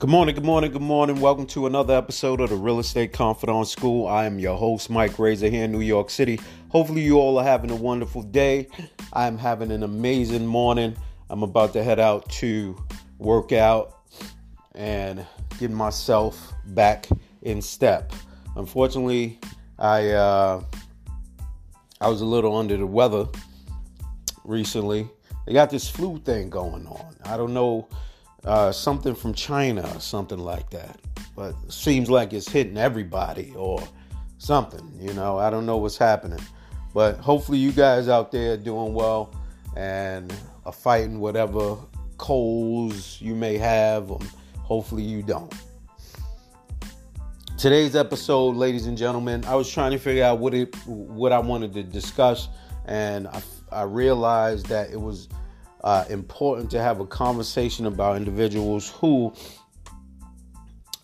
Good morning, good morning, good morning. Welcome to another episode of the Real Estate Confidante School. I am your host, Mike Razor, here in New York City. Hopefully, you all are having a wonderful day. I'm having an amazing morning. I'm about to head out to work out and get myself back in step. Unfortunately, I uh, I was a little under the weather recently. They got this flu thing going on. I don't know uh, something from China or something like that. But seems like it's hitting everybody or something. You know, I don't know what's happening. But hopefully, you guys out there doing well and are fighting whatever colds you may have. Um, hopefully, you don't. Today's episode, ladies and gentlemen, I was trying to figure out what it, what I wanted to discuss, and I, I realized that it was uh, important to have a conversation about individuals who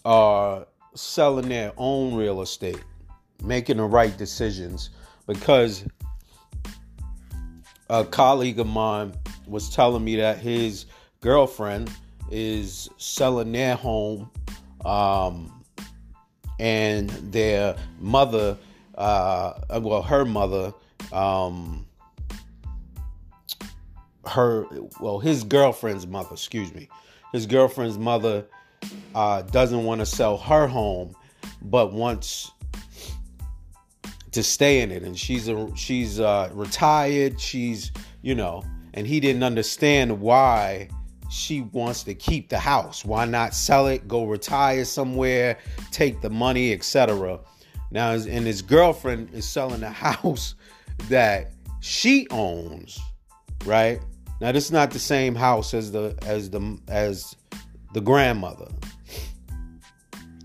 are selling their own real estate, making the right decisions. Because a colleague of mine was telling me that his girlfriend is selling their home, um, and their mother, uh, well, her mother, um, her well his girlfriend's mother excuse me. His girlfriend's mother uh, doesn't want to sell her home but wants to stay in it. And she's a she's uh, retired. She's you know and he didn't understand why she wants to keep the house. Why not sell it go retire somewhere take the money etc now and his girlfriend is selling a house that she owns right now this is not the same house as the as the as the grandmother.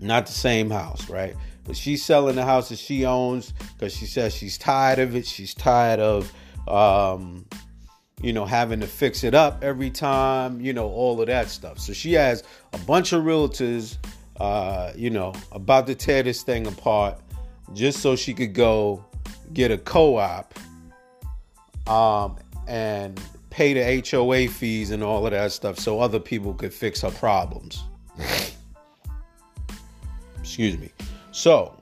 Not the same house, right? But she's selling the house that she owns because she says she's tired of it. She's tired of um, you know, having to fix it up every time, you know, all of that stuff. So she has a bunch of realtors, uh, you know, about to tear this thing apart just so she could go get a co op um, and pay the HOA fees and all of that stuff so other people could fix her problems. Excuse me. So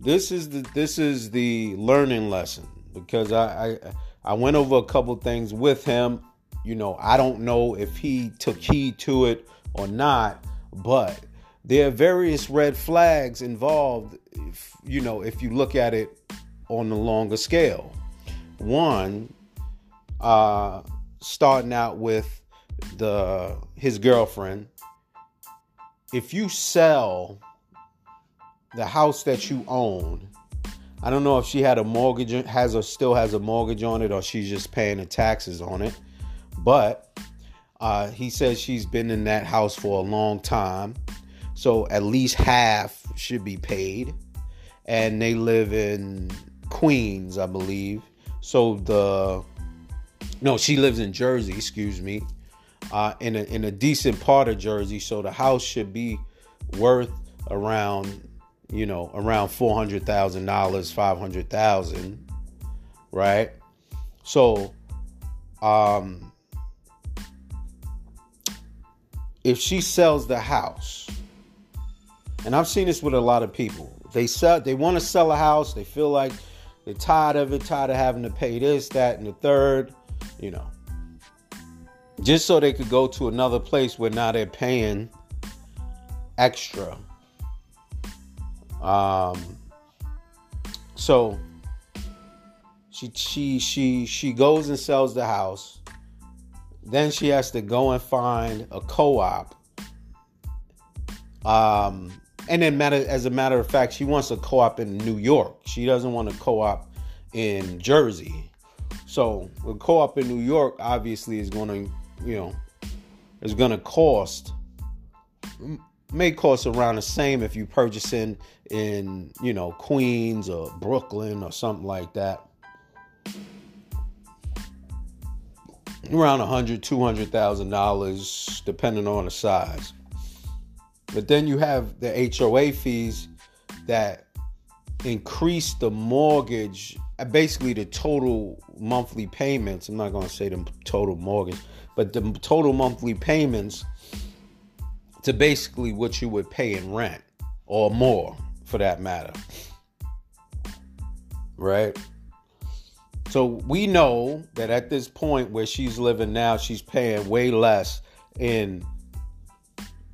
this is the this is the learning lesson because I, I I went over a couple things with him. You know, I don't know if he took heed to it or not, but there are various red flags involved. If, you know, if you look at it on the longer scale, one, uh, starting out with the his girlfriend. If you sell the house that you own, I don't know if she had a mortgage has or still has a mortgage on it or she's just paying the taxes on it. But uh, he says she's been in that house for a long time. So at least half should be paid. And they live in Queens, I believe. So the no, she lives in Jersey, excuse me, uh, in, a, in a decent part of Jersey. So the house should be worth around, you know, around $400,000, 500,000, right? So, um, if she sells the house, and I've seen this with a lot of people, they sell, they want to sell a house, they feel like they're tired of it, tired of having to pay this, that, and the third you know, just so they could go to another place where now they're paying extra. Um, so she she she she goes and sells the house. Then she has to go and find a co-op. Um, and then matter as a matter of fact, she wants a co-op in New York. She doesn't want a co-op in Jersey. So the co-op in New York obviously is going to, you know, is going to cost may cost around the same if you're purchasing in, you know, Queens or Brooklyn or something like that. Around a hundred, two hundred thousand dollars, depending on the size. But then you have the HOA fees that increase the mortgage uh, basically the total monthly payments. I'm not going to say the total mortgage, but the total monthly payments to basically what you would pay in rent or more for that matter. Right? So we know that at this point where she's living now, she's paying way less in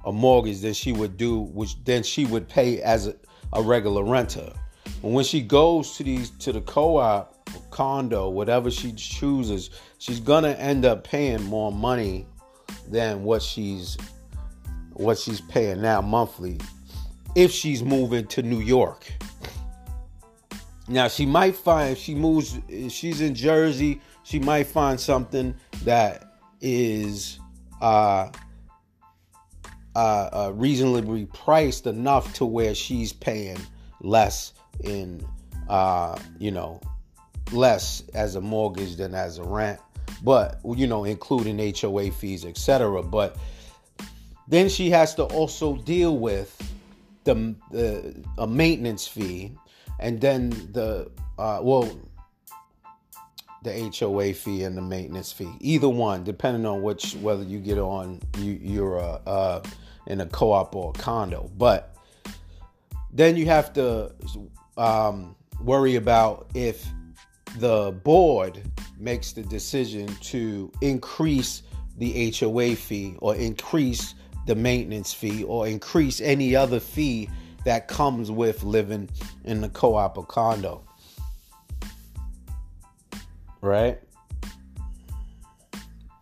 a mortgage than she would do, which then she would pay as a, a regular renter. When she goes to these to the co-op condo, whatever she chooses, she's gonna end up paying more money than what she's what she's paying now monthly if she's moving to New York. Now she might find if she moves if she's in Jersey, she might find something that is uh, uh, uh, reasonably priced enough to where she's paying less in uh, you know less as a mortgage than as a rent, but you know including HOA fees, etc. But then she has to also deal with the, the a maintenance fee, and then the uh, well the HOA fee and the maintenance fee. Either one, depending on which whether you get on you you're uh, uh, in a co-op or a condo. But then you have to um, worry about if the board makes the decision to increase the HOA fee or increase the maintenance fee or increase any other fee that comes with living in the co-op or condo. Right?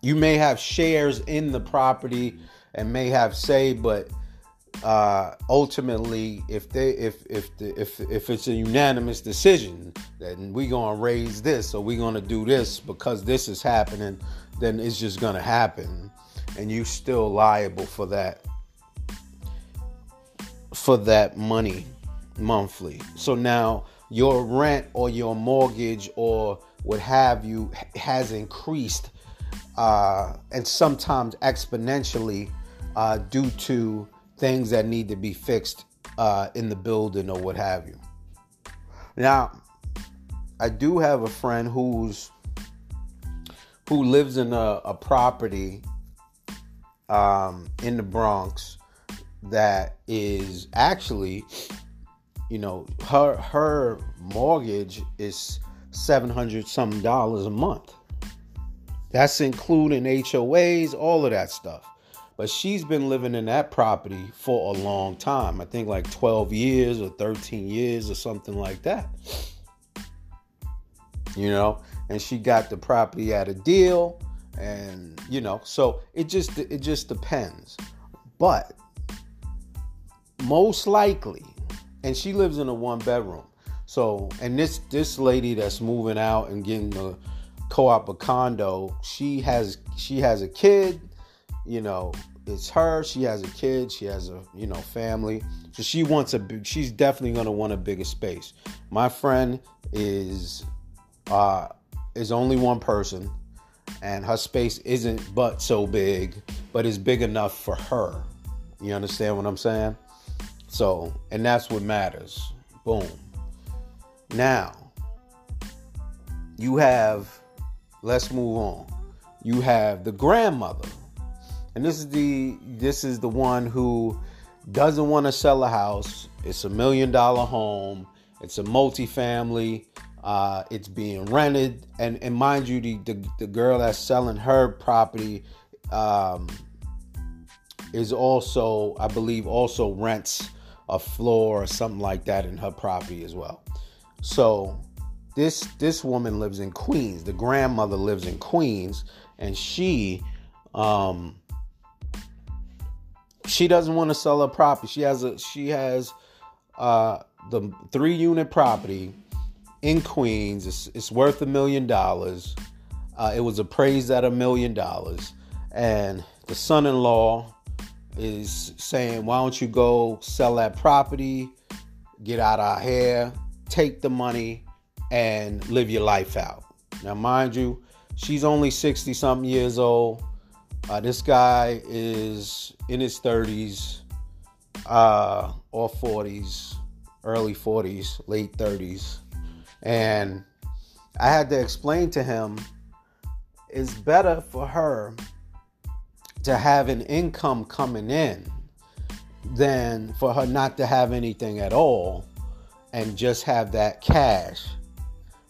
You may have shares in the property and may have say, but uh, ultimately, if they if if the, if if it's a unanimous decision, then we're gonna raise this or we're gonna do this because this is happening, then it's just gonna happen, and you still liable for that for that money monthly. So now your rent or your mortgage or what have you has increased uh, and sometimes exponentially uh, due to things that need to be fixed uh, in the building or what have you. Now, I do have a friend who's who lives in a, a property um, in the Bronx that is actually, you know, her her mortgage is seven hundred some dollars a month. That's including HOAs, all of that stuff. But she's been living in that property for a long time. I think like 12 years or 13 years or something like that. You know, and she got the property at a deal and you know, so it just it just depends. But most likely, and she lives in a one bedroom. So, and this this lady that's moving out and getting a co-op a condo, she has she has a kid, you know, it's her. She has a kid. She has a you know family. So she wants a. She's definitely gonna want a bigger space. My friend is uh is only one person, and her space isn't but so big, but is big enough for her. You understand what I'm saying? So, and that's what matters. Boom. Now, you have. Let's move on. You have the grandmother and this is the this is the one who doesn't want to sell a house. It's a million dollar home. It's a multifamily. Uh, it's being rented, and and mind you, the the, the girl that's selling her property um, is also, I believe, also rents a floor or something like that in her property as well. So this this woman lives in Queens. The grandmother lives in Queens, and she um, she doesn't want to sell her property. She has a she has uh, the three unit property in Queens. It's, it's worth a million dollars. Uh, it was appraised at a million dollars, and the son-in-law is saying, "Why don't you go sell that property, get out our hair, take the money, and live your life out." Now, mind you, she's only sixty something years old. Uh, this guy is in his 30s uh, or 40s, early 40s, late 30s. And I had to explain to him it's better for her to have an income coming in than for her not to have anything at all and just have that cash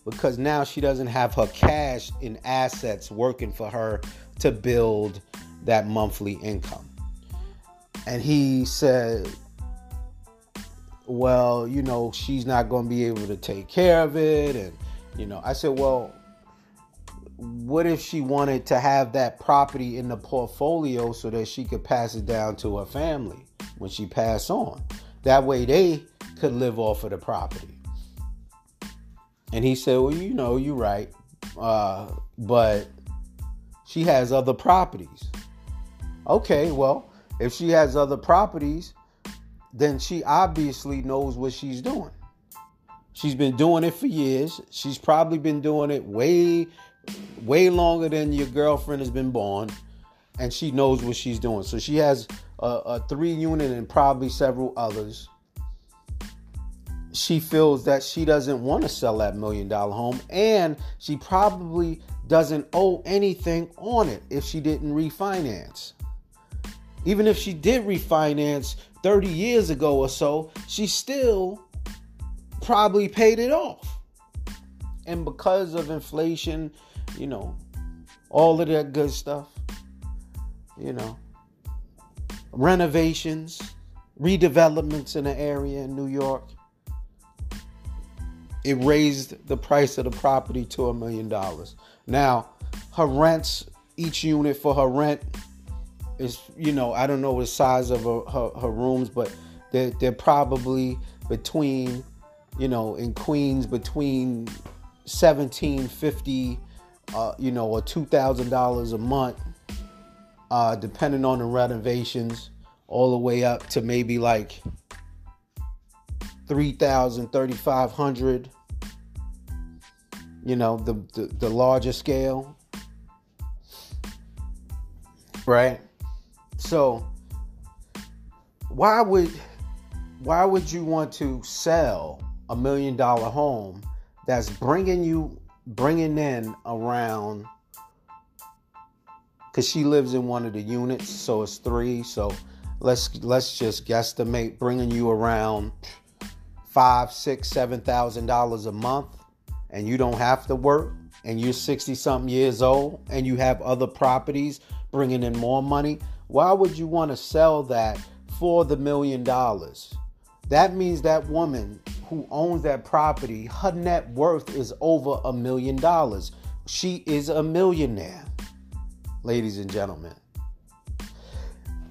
because now she doesn't have her cash in assets working for her to build that monthly income. And he said, Well, you know, she's not going to be able to take care of it. And, you know, I said, Well, what if she wanted to have that property in the portfolio so that she could pass it down to her family when she passed on? That way they could live off of the property. And he said, Well, you know, you're right. Uh, but she has other properties. Okay, well, if she has other properties, then she obviously knows what she's doing. She's been doing it for years. She's probably been doing it way, way longer than your girlfriend has been born. And she knows what she's doing. So she has a, a three unit and probably several others she feels that she doesn't want to sell that million dollar home and she probably doesn't owe anything on it if she didn't refinance. Even if she did refinance 30 years ago or so, she still probably paid it off. And because of inflation, you know, all of that good stuff, you know, renovations, redevelopments in the area in New York, it raised the price of the property to a million dollars. Now, her rents, each unit for her rent is, you know, I don't know the size of her, her, her rooms, but they're, they're probably between, you know, in Queens, between 1750 uh, you know, or $2,000 a month, uh, depending on the renovations, all the way up to maybe like 3,000, 3,500. You know, the, the, the larger scale. Right? So, why would why would you want to sell a million dollar home that's bringing you bringing in around because she lives in one of the units so it's three so let's let's just guesstimate bringing you around five, six, seven thousand dollars a month, and you don't have to work, and you're 60 something years old, and you have other properties bringing in more money, why would you want to sell that for the million dollars? That means that woman who owns that property, her net worth is over a million dollars. She is a millionaire, ladies and gentlemen.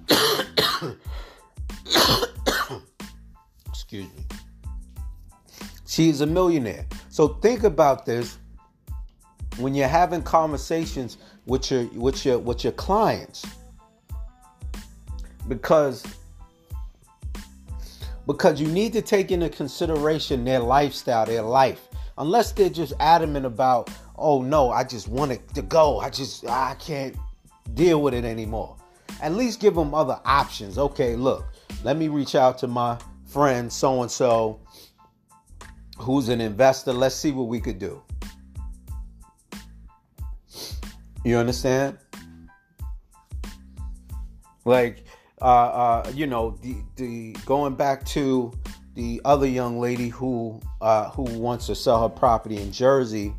Excuse me. She is a millionaire. So think about this when you're having conversations with your with your with your clients because because you need to take into consideration their lifestyle, their life. Unless they're just adamant about, "Oh no, I just want it to go. I just I can't deal with it anymore." At least give them other options. Okay, look, let me reach out to my friend so and so who's an investor. Let's see what we could do. You understand? Like, uh, uh, you know, the the going back to the other young lady who uh, who wants to sell her property in Jersey.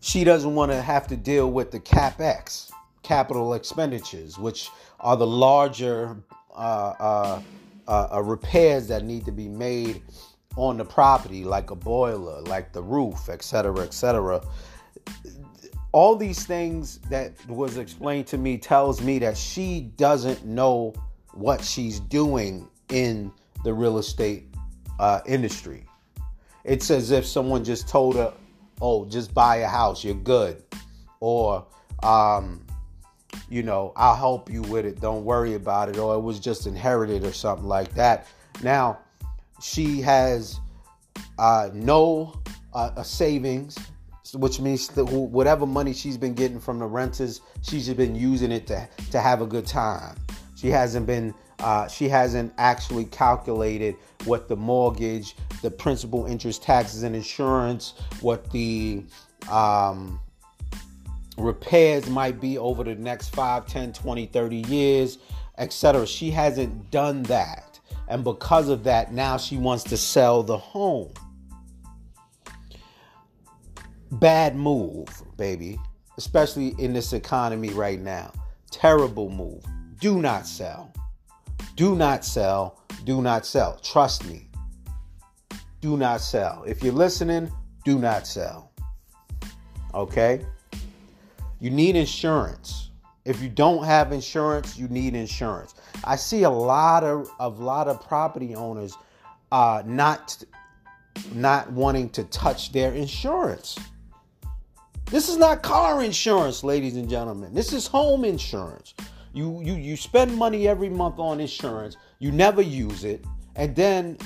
She doesn't want to have to deal with the capex, capital expenditures, which are the larger uh, uh, uh, uh, repairs that need to be made on the property, like a boiler, like the roof, etc., etc. All these things that was explained to me tells me that she doesn't know what she's doing in the real estate uh, industry. It's as if someone just told her, "Oh, just buy a house, you're good," or um, you know, I'll help you with it. Don't worry about it. Or it was just inherited or something like that. Now, she has uh, no uh, savings, which means that whatever money she's been getting from the renters, she's been using it to, to have a good time. She hasn't been, uh, she hasn't actually calculated what the mortgage, the principal, interest, taxes, and insurance, what the um, repairs might be over the next 5 10 20 30 years etc. She hasn't done that. And because of that, now she wants to sell the home. Bad move, baby, especially in this economy right now. Terrible move. Do not sell. Do not sell. Do not sell. Trust me. Do not sell. If you're listening, do not sell. Okay? You need insurance. If you don't have insurance, you need insurance. I see a lot of a lot of property owners uh, not not wanting to touch their insurance. This is not car insurance, ladies and gentlemen. This is home insurance. You you you spend money every month on insurance. You never use it, and then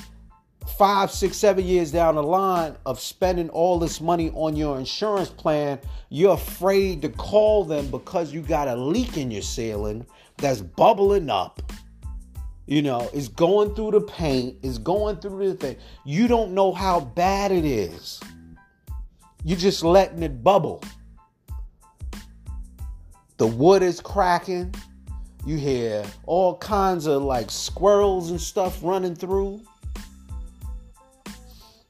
five, six, seven years down the line of spending all this money on your insurance plan, you're afraid to call them because you got a leak in your ceiling that's bubbling up. You know, it's going through the paint, it's going through the thing. You don't know how bad it is. You're just letting it bubble. The wood is cracking. You hear all kinds of like squirrels and stuff running through.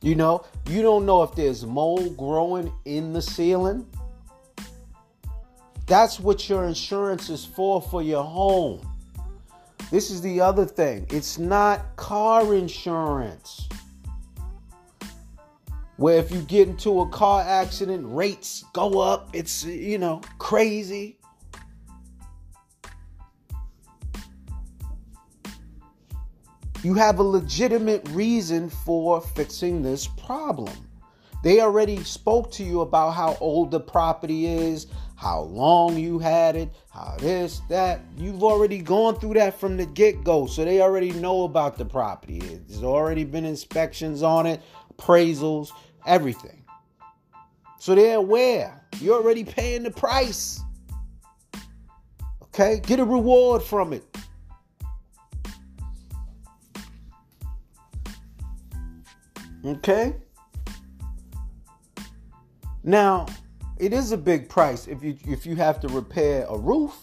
You know, you don't know if there's mold growing in the ceiling. That's what your insurance is for for your home. This is the other thing. It's not car insurance. Where if you get into a car accident, rates go up. It's, you know, crazy. You have a legitimate reason for fixing this problem. They already spoke to you about how old the property is, how long you had it, how this, that. You've already gone through that from the get go. So they already know about the property. There's already been inspections on it, appraisals, everything. So they're aware. You're already paying the price. Okay? Get a reward from it. Okay? Now, it is a big price if you if you have to repair a roof.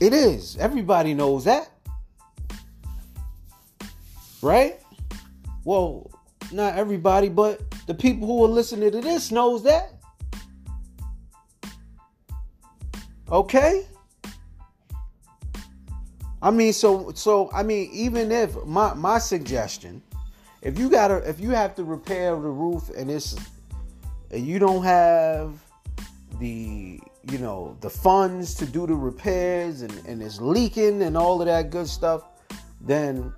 It is. Everybody knows that. Right? Well, not everybody, but the people who are listening to this knows that. Okay? I mean, so so I mean, even if my my suggestion, if you gotta if you have to repair the roof and it's and you don't have the you know the funds to do the repairs and, and it's leaking and all of that good stuff, then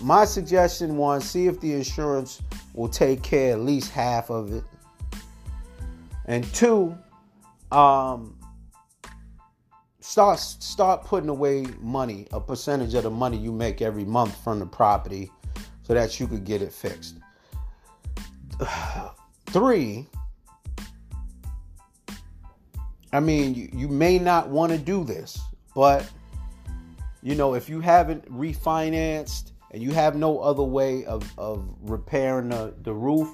my suggestion was see if the insurance will take care at least half of it. And two, um, start start putting away money, a percentage of the money you make every month from the property, so that you could get it fixed. Three. I mean, you, you may not want to do this, but you know, if you haven't refinanced and you have no other way of, of repairing the, the roof,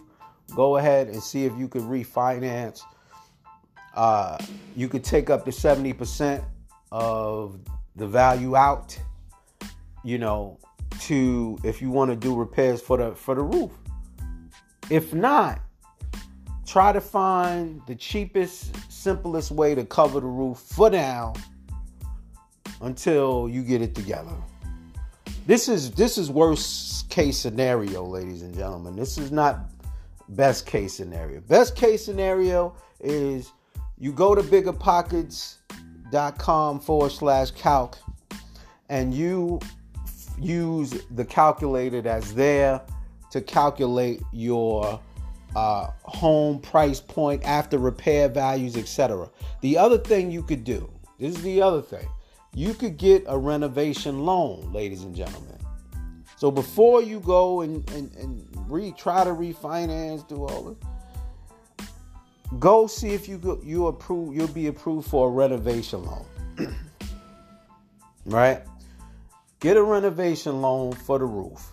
go ahead and see if you could refinance. Uh, you could take up to 70% of the value out, you know, to if you want to do repairs for the for the roof. If not, try to find the cheapest, simplest way to cover the roof for now until you get it together. This is this is worst case scenario, ladies and gentlemen. This is not best case scenario. Best case scenario is you go to BiggerPockets dot com forward slash calc. And you use the calculator that's there to calculate your uh, home price point after repair values etc the other thing you could do this is the other thing you could get a renovation loan ladies and gentlemen. So before you go and, and, and re, try to refinance do all this Go see if you you approve. You'll be approved for a renovation loan. right? Get a renovation loan for the roof.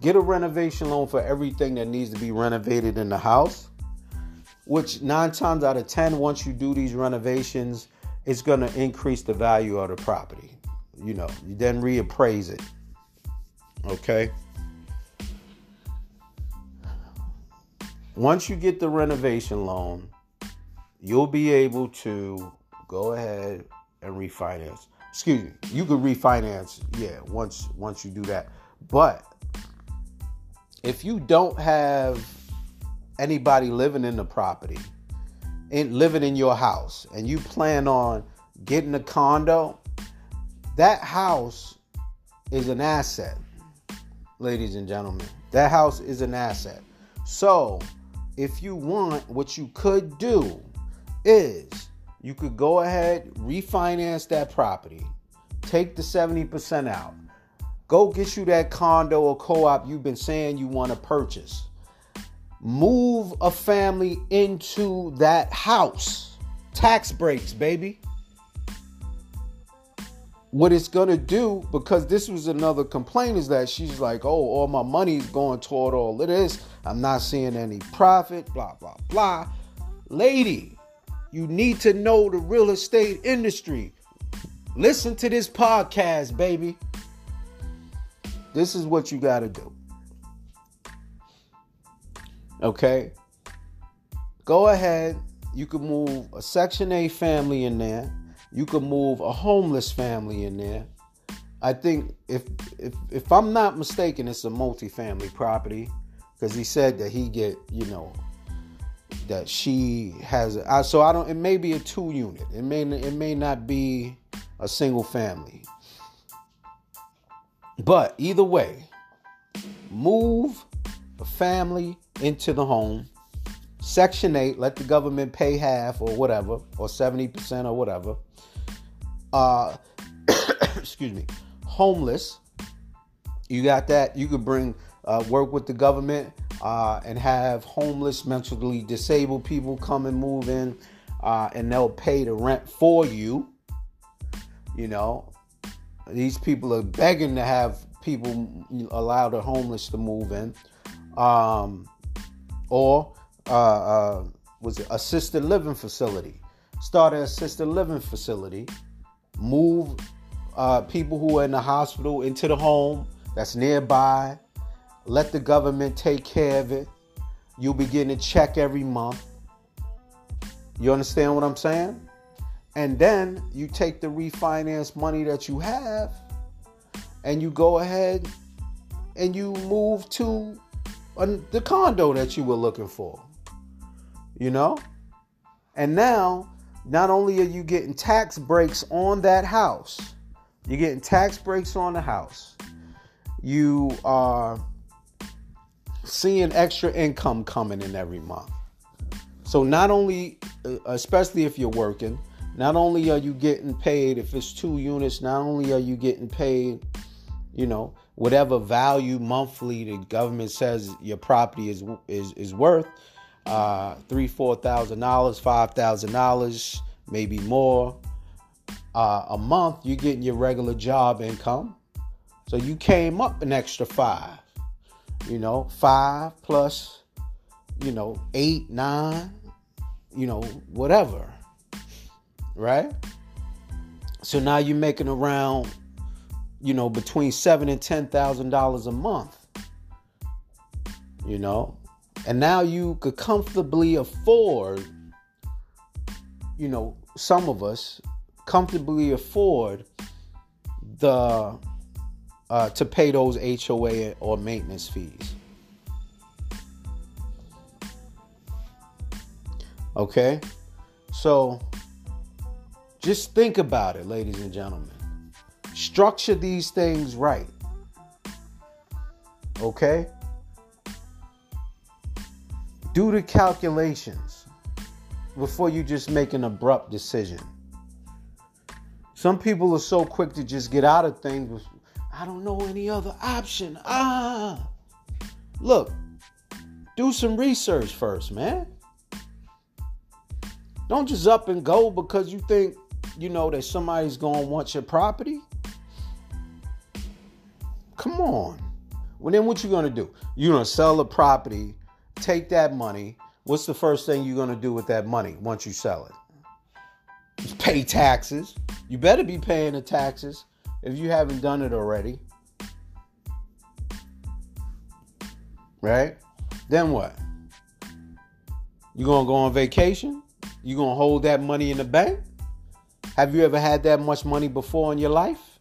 Get a renovation loan for everything that needs to be renovated in the house. Which nine times out of ten, once you do these renovations, it's going to increase the value of the property. You know, you then reappraise it. Okay? Once you get the renovation loan, you'll be able to go ahead and refinance. Excuse me, you could refinance, yeah, once once you do that. But if you don't have anybody living in the property, in living in your house, and you plan on getting a condo, that house is an asset, ladies and gentlemen. That house is an asset. So, if you want, what you could do is you could go ahead, refinance that property, take the 70% out, go get you that condo or co op you've been saying you want to purchase. Move a family into that house. Tax breaks, baby. What it's gonna do, because this was another complaint, is that she's like, oh, all my money's going toward all of this. I'm not seeing any profit, blah, blah, blah. Lady, you need to know the real estate industry. Listen to this podcast, baby. This is what you got to do. Okay? Go ahead. You can move a Section 8 family in there. You can move a homeless family in there. I think if if if I'm not mistaken, it's a multi-family property because he said that he get you know that she has. I, so I don't. It may be a two unit. It may it may not be a single family. But either way, move a family into the home. Section 8, let the government pay half or whatever, or 70% or whatever. Uh, excuse me. Homeless, you got that. You could bring, uh, work with the government uh, and have homeless, mentally disabled people come and move in, uh, and they'll pay the rent for you. You know, these people are begging to have people allow the homeless to move in, um, or uh, uh, was it assisted living facility? Start an assisted living facility, move uh, people who are in the hospital into the home that's nearby let the government take care of it. You'll be getting a check every month. You understand what I'm saying? And then you take the refinance money that you have and you go ahead and you move to the condo that you were looking for. You know? And now, not only are you getting tax breaks on that house, you're getting tax breaks on the house. You are seeing extra income coming in every month. So not only, uh, especially if you're working, not only are you getting paid if it's two units, not only are you getting paid, you know, whatever value monthly the government says your property is is is worth, uh, three, four thousand dollars, five thousand dollars, maybe more. Uh, a month, you're getting your regular job income. So you came up an extra five you know, five plus, you know, eight, nine, you know, whatever. Right? So now you're making around, you know, between seven and ten thousand dollars a month. You know? And now you could comfortably afford, you know, some of us comfortably afford the uh, to pay those HOA or maintenance fees. Okay? So just think about it, ladies and gentlemen. Structure these things right. Okay? Do the calculations before you just make an abrupt decision. Some people are so quick to just get out of things I don't know any other option. Ah. Look, do some research first, man. Don't just up and go because you think, you know, that somebody's going to want your property. Come on. Well, then what you going to do? You're going to sell the property, take that money. What's the first thing you're going to do with that money once you sell it? pay taxes. You better be paying the taxes if you haven't done it already. Right? Then what? You gonna go on vacation? You gonna hold that money in the bank? Have you ever had that much money before in your life?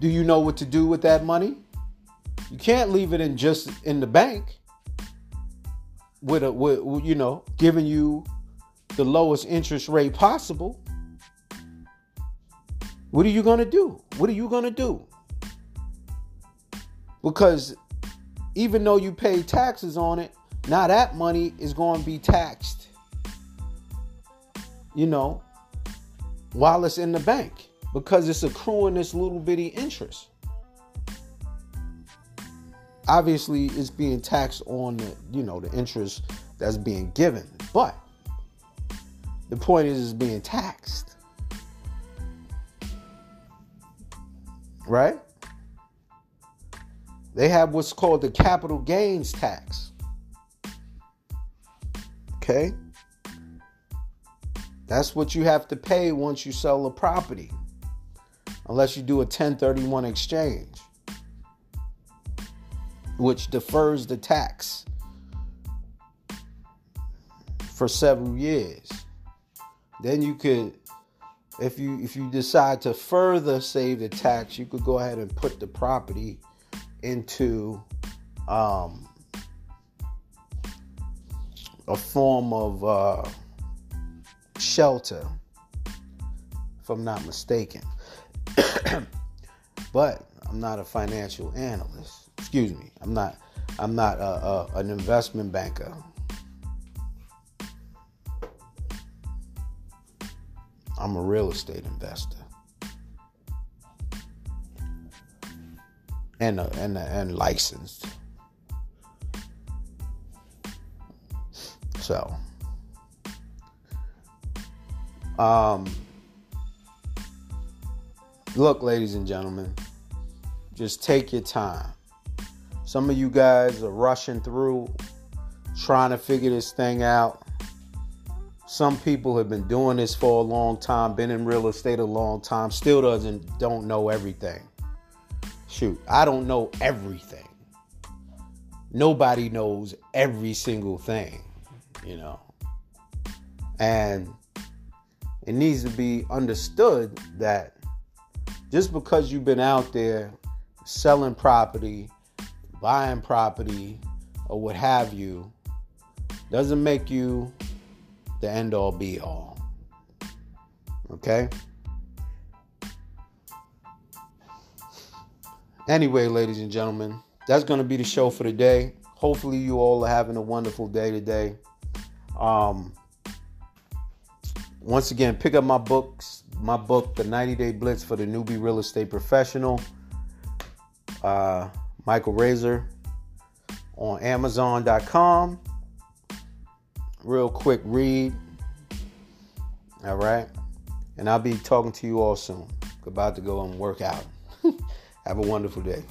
Do you know what to do with that money? You can't leave it in just in the bank with a with, you know giving you the lowest interest rate possible. What are you going to do? What are you going to do? Because even though you pay taxes on it, now that money is going to be taxed. You know, while it's in the bank because it's accruing this little bitty interest. Obviously, it's being taxed on the, you know, the interest that's being given, but the point is, it's being taxed. Right? They have what's called the capital gains tax. Okay? That's what you have to pay once you sell a property, unless you do a 1031 exchange, which defers the tax for several years. Then you could, if you if you decide to further save the tax, you could go ahead and put the property into um, a form of uh, shelter, if I'm not mistaken. but I'm not a financial analyst. Excuse me. I'm not. I'm not a, a, an investment banker. I'm a real estate investor. And, a, and, a, and licensed. So, um, look, ladies and gentlemen, just take your time. Some of you guys are rushing through, trying to figure this thing out. Some people have been doing this for a long time, been in real estate a long time, still doesn't don't know everything. Shoot, I don't know everything. Nobody knows every single thing, you know. And it needs to be understood that just because you've been out there selling property, buying property, or what have you, doesn't make you the end all be all. Okay? Anyway, ladies and gentlemen, that's going to be the show for today. Hopefully, you all are having a wonderful day today. Um, once again, pick up my books, my book, The 90 Day Blitz for the Newbie Real Estate Professional. Uh, Michael Razor on Amazon.com real quick read. All right. And I'll be talking to you all soon. About to go and work out. Have a wonderful day.